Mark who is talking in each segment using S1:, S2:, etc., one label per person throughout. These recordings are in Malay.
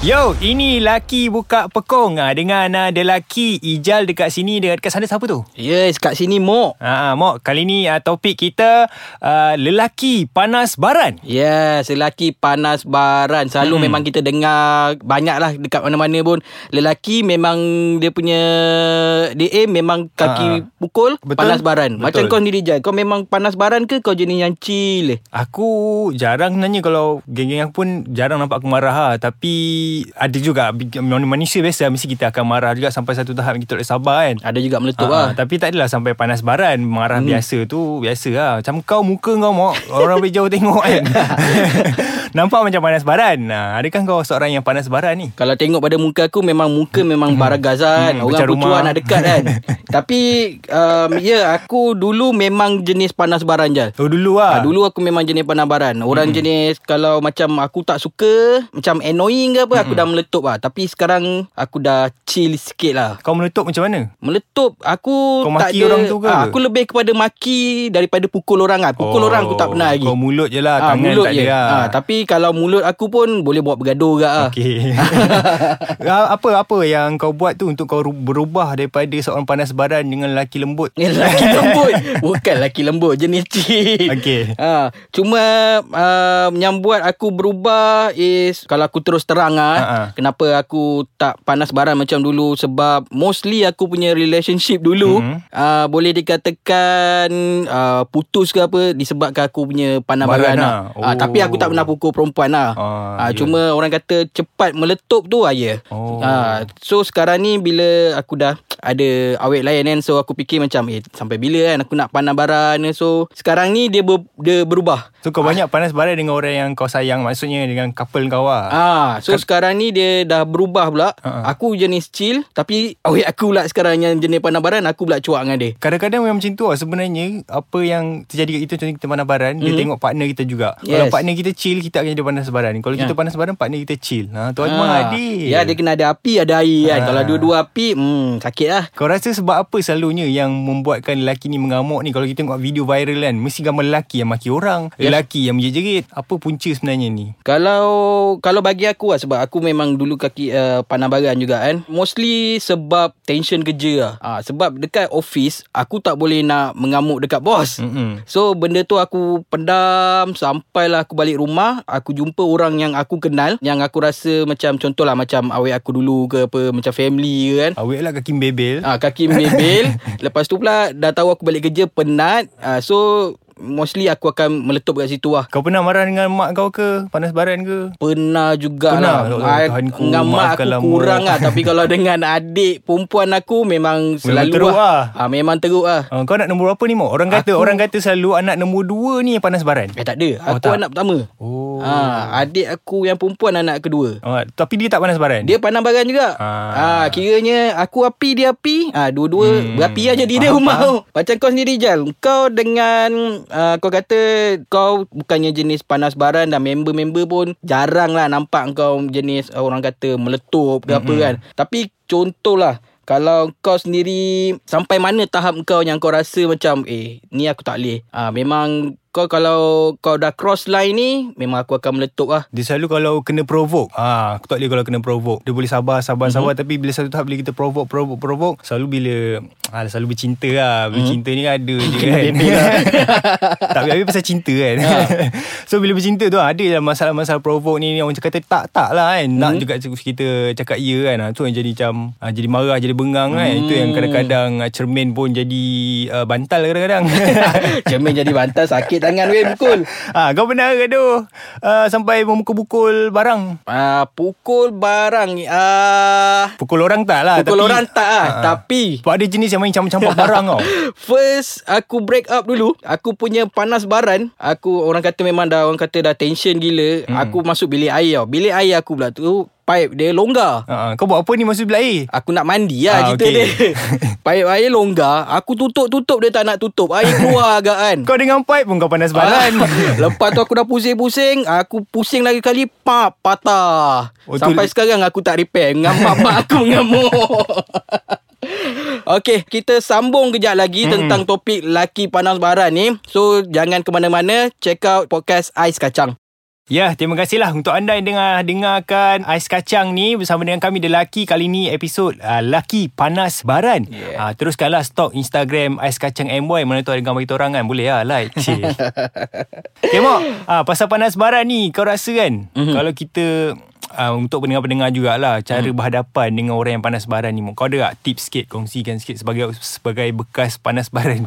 S1: Yo, ini Laki buka pekong ah dengan uh, ada laki Ijal dekat sini dekat, dekat sana siapa tu?
S2: Yes, kat sini Mok.
S1: Ah, Mok, kali ni uh, topik kita uh, lelaki panas baran.
S2: Yes, lelaki panas baran. Selalu hmm. memang kita dengar banyak lah dekat mana-mana pun. Lelaki memang dia punya DA memang kaki
S1: Ah,
S2: pukul
S1: betul.
S2: panas baran.
S1: Betul.
S2: Macam kau sendiri Jai. Kau memang panas baran ke kau jenis yang chill?
S1: Aku jarang sebenarnya kalau geng-geng aku pun jarang nampak aku marah lah. Tapi ada juga manusia biasa mesti kita akan marah juga sampai satu tahap kita tak sabar kan.
S2: Ada juga meletup
S1: Ah,
S2: lah.
S1: Tapi tak adalah sampai panas baran Marah hmm. biasa tu Biasa lah Macam kau muka kau mok Orang boleh jauh tengok kan Nampak macam panas baran nah, Adakah kau seorang yang panas baran ni?
S2: Kalau tengok pada muka aku memang muka memang baragas kan.
S1: Hmm,
S2: Orang
S1: rumah.
S2: nak dekat kan. Tapi um, ya yeah, aku dulu memang jenis panas baran je.
S1: Oh dulu lah
S2: Ah, dulu aku memang jenis panabaran. Orang hmm. jenis kalau macam aku tak suka, macam annoying ke apa, aku dah meletup lah. Tapi sekarang aku dah chill sikit lah.
S1: Kau meletup macam mana?
S2: Meletup aku
S1: Kau
S2: tak
S1: maki
S2: ada,
S1: orang tu ke?
S2: Ah, aku lebih kepada maki daripada pukul orang lah. Pukul orang aku tak pernah lagi.
S1: Kau mulut je lah
S2: Ah,
S1: Tangan
S2: mulut
S1: tak
S2: je.
S1: ada lah
S2: Ah, tapi kalau mulut aku pun boleh buat bergaduh juga lah.
S1: Okay Apa-apa yang kau buat tu Untuk kau ru- berubah Daripada seorang panas baran Dengan lelaki lembut
S2: Ni lelaki lembut Bukan lelaki lembut Jenis chill
S1: Okey.
S2: ha, Cuma uh, Yang buat aku berubah Is Kalau aku terus terang ah,
S1: Ha-ha.
S2: Kenapa aku Tak panas baran macam dulu Sebab Mostly aku punya relationship dulu
S1: Mhm.
S2: uh, Boleh dikatakan uh, Putus ke apa Disebabkan aku punya panas
S1: Baran
S2: baran,
S1: lah.
S2: lah. Ah, Tapi aku tak
S1: Oh.
S2: pernah pukul perempuan lah
S1: Ah,
S2: Ah,
S1: ya.
S2: Cuma orang kata Cepat meletup tu ah, ya
S1: Oh.
S2: Ah, So sekarang ni Bila aku dah Ada awet lain kan So aku fikir macam Eh sampai bila kan Aku nak panah baran So sekarang ni Dia, ber, dia berubah
S1: So kau banyak panas baran Dengan orang yang kau sayang Maksudnya dengan couple kau lah
S2: Ah, so sekarang ni dia dah berubah pula.
S1: Ha-ha.
S2: Aku jenis chill tapi awet aku pula sekarang yang jenis panah baran aku pula cuak dengan dia.
S1: Kadang-kadang memang macam tu lah Sebenarnya Apa yang terjadi kat kita Contoh kita panas baran mm. Dia tengok partner kita juga Kalau
S2: Yes.
S1: partner kita chill Kita akan jadi panas baran Kalau kita
S2: Ya.
S1: panas baran Partner kita chill ha, Tu
S2: Ah,
S1: adil
S2: Ya dia kena ada api ada air kan.
S1: Ah.
S2: Kalau dua-dua api hmm sakit lah.
S1: Kau rasa sebab apa selalunya Yang membuatkan lelaki ni mengamuk ni Kalau kita tengok video viral kan Mesti gambar lelaki yang maki orang
S2: Yes.
S1: Lelaki yang menjerit Apa punca sebenarnya ni
S2: Kalau kalau bagi aku lah sebab aku memang dulu kaki uh, panah baran juga kan. Mostly sebab tension kerja lah. Ah, sebab dekat office aku tak boleh nak mengamuk dekat bos.
S1: Mm-mm.
S2: So benda tu aku pendam Sampailah aku balik rumah Aku jumpa orang yang aku kenal Yang aku rasa macam Contohlah macam awet aku dulu ke apa Macam family ke kan
S1: Awet lah kaki bebel
S2: Ah, kaki membel Lepas tu pula Dah tahu aku balik kerja Penat. Ah, So Mostly aku akan meletup kat situ lah
S1: Kau pernah marah dengan mak kau ke Panas baran ke
S2: Pernah juga
S1: Pernah?
S2: lah
S1: Oh, Tuhanku,
S2: Dengan mak aku
S1: lama.
S2: kurang lah Tapi kalau dengan adik perempuan aku Memang selalu
S1: teruk lah.
S2: ah, Memang teruk lah
S1: uh, Kau anak nombor berapa ni Mok? Orang kata
S2: Aku-
S1: orang kata selalu anak nombor dua ni yang panas baran
S2: Eh tak ada
S1: Oh,
S2: Aku
S1: tak?
S2: anak pertama
S1: Oh
S2: Ah, adik aku yang perempuan anak kedua.
S1: Oh, tapi dia tak panas baran
S2: Dia pandang baran juga.
S1: Ah.
S2: Ah. kiranya aku api dia api. Ah, dua-dua
S1: Hmm.
S2: berapi lah jadi dia rumah
S1: faham.
S2: Macam kau sendiri Jal. Kau dengan uh, kau kata kau bukannya jenis panas baran dan member-member pun jarang lah nampak kau jenis uh, orang kata meletup ke apa kan. Tapi contohlah kalau kau sendiri sampai mana tahap kau yang kau rasa macam eh ni aku tak boleh. Ah memang kau kalau kau dah cross line ni memang aku akan meletup lah.
S1: Dia selalu kalau kena provoke. Ah, Aku tak boleh kalau kena provoke. Dia boleh sabar, sabar, mm-hmm. sabar. Tapi bila satu tahap Bila kita provoke, provoke, provoke Selalu bila ah, Selalu bercinta lah. Bila mm-hmm. cinta ni kan ada je kan. Tak habis pasal cinta kan. So bila bercinta tu Ada je masalah-masalah provoke ni. Orang cakap kata tak, tak lah kan. Nak juga kita cakap ya kan. Ah, Tu yang jadi macam ah, Jadi marah, jadi bengang kan. Itu yang kadang-kadang ah, Cermin pun jadi ah, Bantal kadang-kadang.
S2: Cermin jadi bantal sakit tangan weh pukul.
S1: Ah, kau pernah ke tu uh, sampai memukul-pukul barang?
S2: Ah pukul barang ah
S1: Pukul orang tak lah.
S2: pukul
S1: tapi,
S2: orang tak ah
S1: Ah,
S2: tapi
S1: Sebab ada jenis yang main campak-campak barang tau.
S2: First aku break up dulu Aku punya panas baran Aku orang kata memang dah Orang kata dah tension gila hmm. Aku masuk bilik air tau Bilik air aku pula tu Pipe dia longgar
S1: Uh, kau buat apa ni masuk bilik air?
S2: Aku nak mandi lah
S1: Ah,
S2: cerita
S1: okey.
S2: dia Pipe air longgar Aku tutup-tutup Dia tak nak tutup Air keluar agak kan
S1: Kau dengan pipe pun kau panas baran.
S2: Lepas tu aku dah pusing-pusing Aku pusing lagi kali Pap Patah
S1: Oh, tu-
S2: Sampai sekarang aku tak repair Ngamak mak aku mengamuk Okey, kita sambung kejap lagi mm-hmm. tentang topik laki panas baran ni. So, jangan ke mana-mana. Check out podcast Ais Kacang.
S1: Ya, terima kasihlah untuk anda yang dengar dengarkan Ais Kacang ni bersama dengan kami The Lucky. Kali ni episod uh, Lucky Panas Baran. Yeah. Uh, teruskanlah stok Instagram Ais Kacang MY. Mana tu ada gambar kita orang kan. Boleh lah like. okay, Mok. Uh, pasal panas baran ni kau rasa kan? Mm-hmm. Kalau kita uh, untuk pendengar-pendengar jugalah cara hmm. berhadapan dengan orang yang panas baran ni. Kau ada tak tips sikit kongsikan sikit sebagai sebagai bekas panas baran?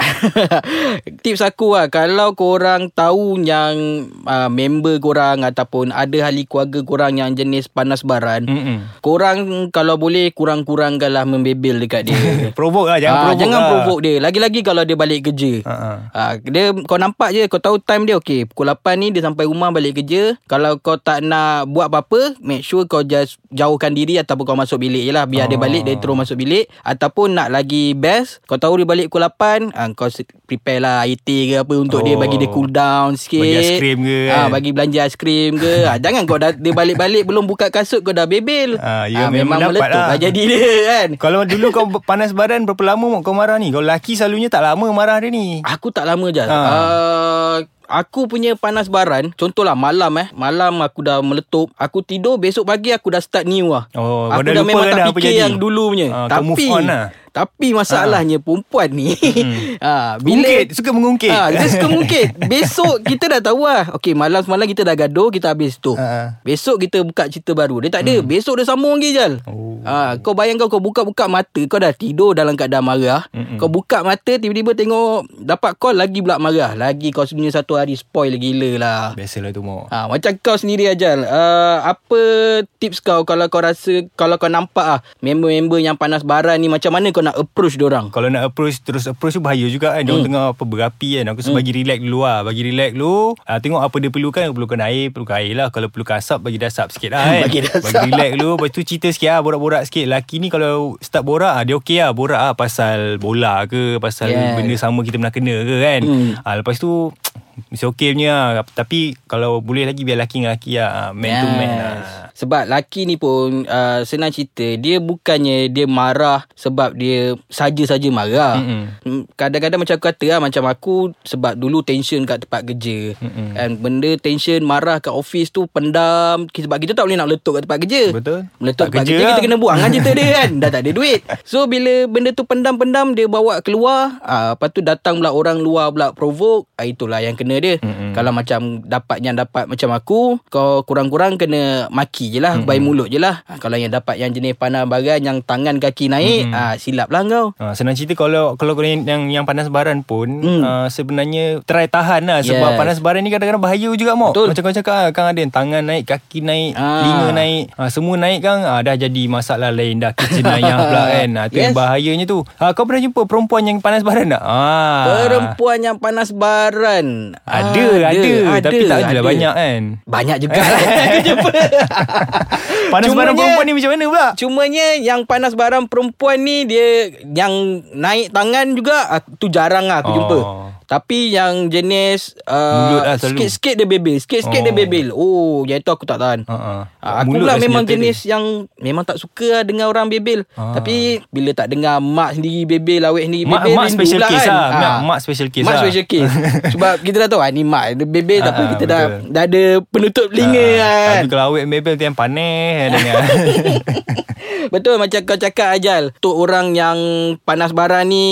S2: tips aku lah kalau korang tahu yang uh, member korang ataupun ada ahli keluarga korang yang jenis panas baran, Mm-mm. korang kalau boleh kurang-kurangkanlah membebel dekat dia.
S1: provoke lah jangan uh, provoke.
S2: Jangan
S1: lah.
S2: provoke dia. Lagi-lagi kalau dia balik kerja. Uh-huh. Uh, dia kau nampak je kau tahu time dia okey. Pukul 8 ni dia sampai rumah balik kerja. Kalau kau tak nak buat apa-apa, make sure kau just jauhkan diri ataupun kau masuk bilik je lah biar oh. dia balik dia terus masuk bilik ataupun nak lagi best kau tahu dia balik pukul 8 uh, ah, kau prepare lah IT ke apa untuk oh. dia bagi dia cool down sikit
S1: bagi aiskrim ke
S2: kan? bagi belanja aiskrim ke uh, jangan kau dah dia balik-balik belum buka kasut kau dah bebel uh, ya, uh, memang, memang meletup lah. lah jadi dia kan
S1: kalau dulu kau panas badan berapa lama kau marah ni kau lelaki selalunya tak lama marah dia ni
S2: aku tak lama je uh. uh, Aku punya panas baran Contohlah malam eh. Malam aku dah meletup Aku tidur Besok pagi aku dah start new lah
S1: oh,
S2: Aku
S1: dah,
S2: memang
S1: tak
S2: fikir yang dulu punya. Uh, Tapi lah. Tapi masalahnya ha. perempuan ni hmm.
S1: ha, bila, Mungkit Suka mengungkit ha,
S2: Dia suka mengungkit Besok kita dah tahu lah Okay malam semalam kita dah gaduh Kita habis tu ha. Besok kita buka cerita baru Dia tak ada hmm. Besok dia sambung lagi Jal oh. ha, Kau bayangkan kau buka-buka mata Kau dah tidur dalam keadaan marah hmm. Kau buka mata Tiba-tiba tengok Dapat call lagi pula marah Lagi kau sebenarnya satu hari Spoil gila lah
S1: Biasalah tu mau
S2: ha, Macam kau sendiri Ajal uh, Apa tips kau Kalau kau rasa Kalau kau nampak ah Member-member yang panas baran ni Macam mana kau nak approach orang orang.
S1: Kalau nak approach terus approach tu bahaya juga kan. Dia hmm. tengah apa berapi kan. Aku hmm. bagi relax dulu lah. Bagi relax dulu. Uh, tengok apa dia perlukan. Perlukan air. Perlukan air lah. Kalau perlukan asap bagi dia asap sikit lah kan. bagi dia asap. Bagi relax dulu. Lepas tu cerita sikit lah. Borak-borak sikit. Laki ni kalau start borak dia okey lah. Borak lah pasal bola ke. Pasal yeah. benda sama kita pernah kena ke kan. Hmm. Uh, lepas tu mesti okey punya lah. Tapi kalau boleh lagi biar laki dengan laki lah. Man yes. to man lah.
S2: Sebab laki ni pun uh, senang cerita. Dia bukannya dia marah sebab dia saja-saja marah. Mm-hmm. Kadang-kadang macam aku kata lah. Macam aku sebab dulu tension kat tempat kerja. Mm-hmm. And benda tension marah kat office tu pendam. Sebab kita tak boleh nak letup kat tempat kerja.
S1: Betul.
S2: Meletup tempat kerja, kerja lah. kita kena buang kan cerita dia kan. Dah tak ada duit. So bila benda tu pendam-pendam dia bawa keluar. Uh, lepas tu datang pula orang luar pula provoke. Uh, itulah yang kena dia. Mm-hmm. Kalau macam dapat yang dapat macam aku. Kau kurang-kurang kena maki kaki je lah mm-hmm. Bayi mulut je lah ha, Kalau yang dapat yang jenis panas baran Yang tangan kaki naik mm-hmm. ha, Silap lah kau
S1: ha, Senang cerita kalau Kalau yang, yang, yang panas baran pun mm. uh, Sebenarnya Try tahan lah Sebab yes. panas baran ni kadang-kadang bahaya juga Mok Betul Macam kau cakap Kan ada yang tangan naik Kaki naik ha. Telinga naik ha, Semua naik kan ha, Dah jadi masalah lain Dah kecenayang pula kan ha, Itu yes. yang bahayanya tu ha, Kau pernah jumpa perempuan yang panas baran tak? Ha.
S2: Perempuan yang panas baran
S1: Ada, ada, ada, ada Tapi tak ada banyak kan
S2: Banyak juga lah Aku jumpa
S1: panas cumanya, barang perempuan ni macam mana pula?
S2: Cumanya yang panas barang perempuan ni dia yang naik tangan juga ah, tu jarang lah aku oh. jumpa. Tapi yang jenis uh, lah Sikit-sikit dia bebel Sikit-sikit oh. dia bebel Oh yang itu aku tak tahan uh-uh. Aku pula memang jenis dia. yang Memang tak suka lah Dengar orang bebel uh. Tapi Bila tak dengar Mak sendiri bebel Awet sendiri
S1: mak,
S2: bebel
S1: Mak special lah case kan. lah ha. Mak special case
S2: Mak
S1: lah.
S2: special case Sebab kita dah tahu ha, Ni mak dia bebel uh, Tapi kita dah Dah ada penutup telinga uh, kan
S1: Tapi kalau awet bebel Tu yang panik
S2: Betul macam kau cakap Ajal Untuk orang yang Panas barang ni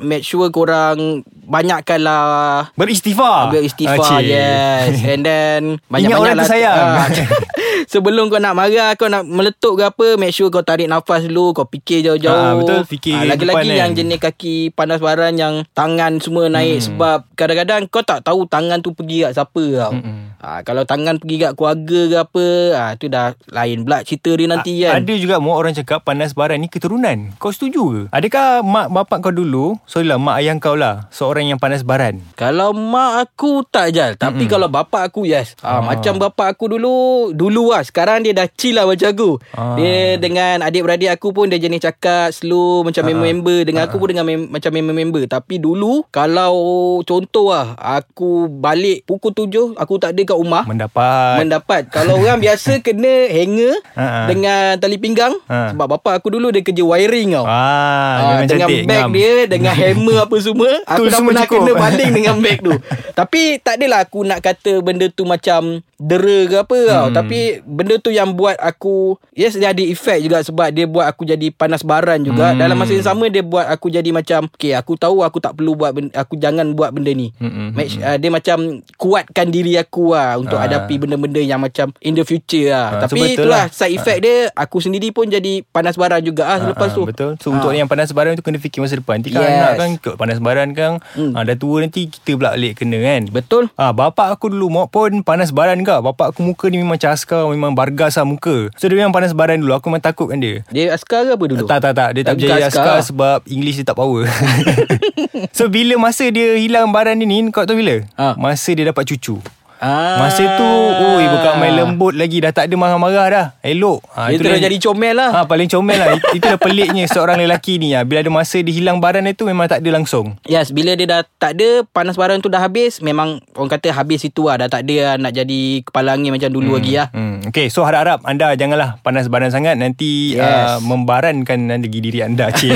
S2: Make sure korang banyakkanlah
S1: beristighfar.
S2: Beristighfar, Acik. yes. And then
S1: banyak-banyak lah. sayang. Uh,
S2: sebelum kau nak marah, kau nak meletup ke apa, make sure kau tarik nafas dulu, kau fikir jauh-jauh.
S1: Ha, betul, fikir
S2: ha, Lagi-lagi yang kan. jenis kaki panas baran yang tangan semua naik hmm. sebab kadang-kadang kau tak tahu tangan tu pergi kat siapa tau. Hmm. Ha, kalau tangan pergi kat keluarga ke apa, ha, tu dah lain pula cerita dia nanti A- kan.
S1: Ada juga mau orang cakap panas baran ni keturunan. Kau setuju ke? Adakah mak bapak kau dulu, sorry lah, mak ayah kau lah, seorang orang yang panas baran?
S2: Kalau mak aku tak jal. Tapi Mm-mm. kalau bapak aku yes. Ha, ah. Macam bapak aku dulu. Dulu lah. Sekarang dia dah chill lah macam aku. Ah. Dia dengan adik-beradik aku pun dia jenis cakap slow. Macam ah. member-member. Dengan ah. aku pun dengan mem- macam member-member. Tapi dulu kalau contoh lah. Aku balik pukul tujuh. Aku tak ada kat rumah
S1: Mendapat
S2: mendapat kalau orang biasa kena hanger
S1: Ha, ha.
S2: dengan tali pinggang
S1: Ha.
S2: sebab bapak aku dulu dia kerja wiring tau.
S1: Ah,
S2: Ah, dengan
S1: cantik,
S2: bag
S1: ngam.
S2: dia Dengan hammer apa semua Aku
S1: semua
S2: pernah
S1: cukup.
S2: kena baling dengan bag tu Tapi tak adalah aku nak kata Benda tu macam Dera ke apa tau
S1: Hmm.
S2: Tapi benda tu yang buat aku Yes dia ada efek juga Sebab dia buat aku jadi panas baran juga
S1: Hmm.
S2: Dalam masa yang sama Dia buat aku jadi macam Okay aku tahu aku tak perlu buat benda, Aku jangan buat benda ni
S1: Mm-mm.
S2: Make, uh, Dia macam Kuatkan diri aku lah Untuk
S1: Ah.
S2: hadapi benda-benda yang macam In the future lah
S1: Ah, so
S2: Tapi
S1: betul
S2: itulah
S1: lah.
S2: Side effect dia Aku sendiri pun jadi Panas baran juga ah, Selepas
S1: Ah,
S2: tu
S1: Betul So
S2: Ah.
S1: untuk yang panas baran tu Kena fikir masa depan Nanti kan
S2: Yes.
S1: anak kan Ikut panas baran kan
S2: Hmm.
S1: ah, Dah tua nanti Kita pula balik kena kan?
S2: Betul.
S1: Ah, bapak aku dulu Mok pun panas baran ke Bapak aku muka ni memang macam askar Memang bargas lah muka. So dia memang panas baran dulu. Aku memang takut kan dia.
S2: Dia askar ke apa dulu?
S1: Tak tak tak. Dia tak
S2: Tak
S1: berjaya askar,
S2: askar.
S1: Sebab English dia tak power. So bila masa dia hilang baran ni ni Kau tahu bila?
S2: Ha.
S1: Masa dia dapat cucu
S2: Ah.
S1: Masa tu Oi bukan main lembut lagi Dah tak ada marah-marah dah Elok ha,
S2: Dia terus
S1: yang-
S2: jadi comel lah.
S1: Ha, paling comel lah It- Itulah peliknya Seorang lelaki ni ha. Bila ada masa dia hilang baran itu Memang tak ada langsung
S2: Yes, bila dia dah tak ada panas baran tu dah habis, memang orang kata habis itu lah. Dah tak ada lah nak jadi kepala angin macam dulu lagi lah.
S1: Hmm. Okay so harap-harap Anda janganlah panas badan sangat Nanti
S2: Yes.
S1: uh, Membarankan lagi diri anda cik.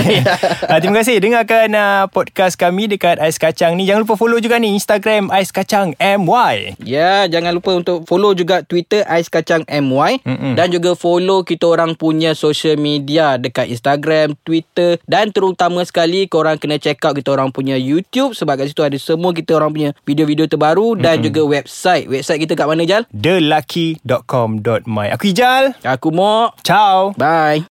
S1: uh, Terima kasih Dengarkan uh, podcast kami Dekat Ais Kacang ni Jangan lupa follow juga ni Instagram Ais Kacang MY
S2: Ya, jangan lupa untuk follow juga Twitter Ais Kacang MY
S1: Mm-mm.
S2: dan juga follow kita orang punya social media dekat Instagram, Twitter dan terutama sekali korang kena check out kita orang punya YouTube sebab kat situ ada semua kita orang punya video-video terbaru dan juga website. Website kita kat mana Jal?
S1: TheLucky.com.my Aku Ijal
S2: Aku Mok.
S1: Ciao
S2: Bye.